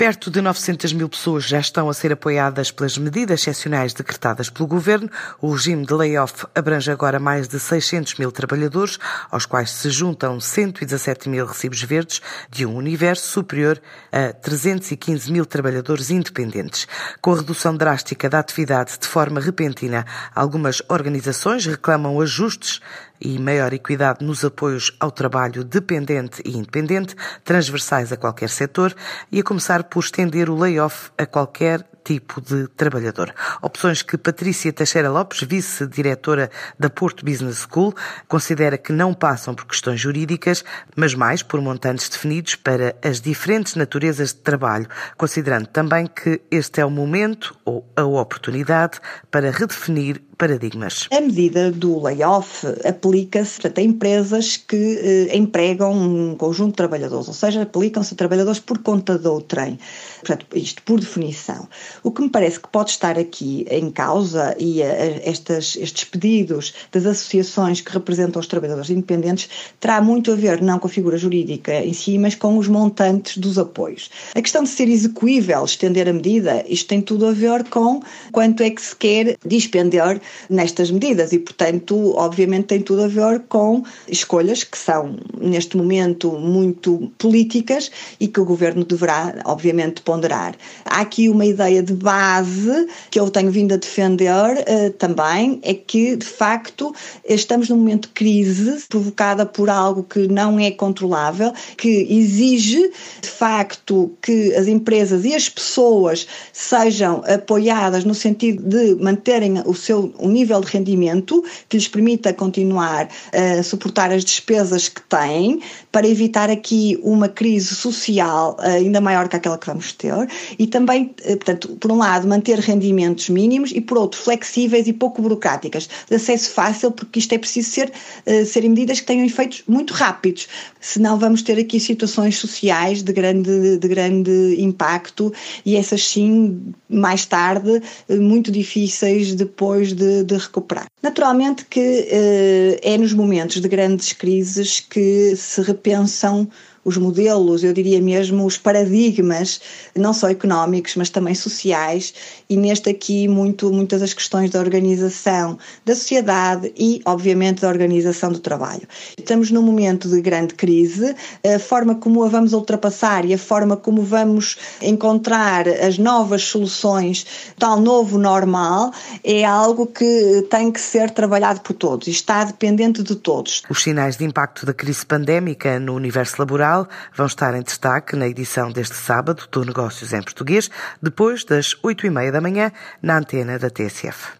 Perto de 900 mil pessoas já estão a ser apoiadas pelas medidas excepcionais decretadas pelo governo. O regime de layoff abrange agora mais de 600 mil trabalhadores, aos quais se juntam 117 mil recibos verdes, de um universo superior a 315 mil trabalhadores independentes. Com a redução drástica da atividade de forma repentina, algumas organizações reclamam ajustes e maior equidade nos apoios ao trabalho dependente e independente, transversais a qualquer setor, e a começar por estender o layoff a qualquer tipo de trabalhador. Opções que Patrícia Teixeira Lopes, vice-diretora da Porto Business School, considera que não passam por questões jurídicas, mas mais por montantes definidos para as diferentes naturezas de trabalho, considerando também que este é o momento ou a oportunidade para redefinir paradigmas. A medida do layoff aplica-se a empresas que eh, empregam um conjunto de trabalhadores, ou seja, aplicam-se a trabalhadores por conta do trem. Portanto, isto por definição. O que me parece que pode estar aqui em causa e a, eh, a, estas, estes pedidos das associações que representam os trabalhadores independentes terá muito a ver não com a figura jurídica em si, mas com os montantes dos apoios. A questão de ser execuível, estender a medida, isto tem tudo a ver com quanto é que se quer dispender nestas medidas e, portanto, obviamente tem tudo a ver com escolhas que são, neste momento, muito políticas e que o governo deverá, obviamente, ponderar. Há aqui uma ideia de base que eu tenho vindo a defender uh, também, é que, de facto, estamos num momento de crise provocada por algo que não é controlável, que exige, de facto, que as empresas e as pessoas sejam apoiadas no sentido de manterem o seu um nível de rendimento que lhes permita continuar a suportar as despesas que têm, para evitar aqui uma crise social eh, ainda maior que aquela que vamos ter, e também, eh, portanto, por um lado, manter rendimentos mínimos e, por outro, flexíveis e pouco burocráticas, de acesso fácil, porque isto é preciso ser, eh, serem medidas que tenham efeitos muito rápidos, senão vamos ter aqui situações sociais de grande, de grande impacto e essas sim, mais tarde, muito difíceis depois de de, recuperar. Naturalmente que eh, é nos momentos de grandes crises que se repensam os modelos, eu diria mesmo os paradigmas, não só económicos, mas também sociais, e neste aqui muito, muitas das questões da organização da sociedade e, obviamente, da organização do trabalho. Estamos num momento de grande crise, a forma como a vamos ultrapassar e a forma como vamos encontrar as novas soluções, tal novo normal, é algo que tem que ser trabalhado por todos e está dependente de todos. Os sinais de impacto da crise pandémica no universo laboral vão estar em destaque na edição deste sábado do Negócios em Português, depois das oito e meia da manhã, na antena da TSF.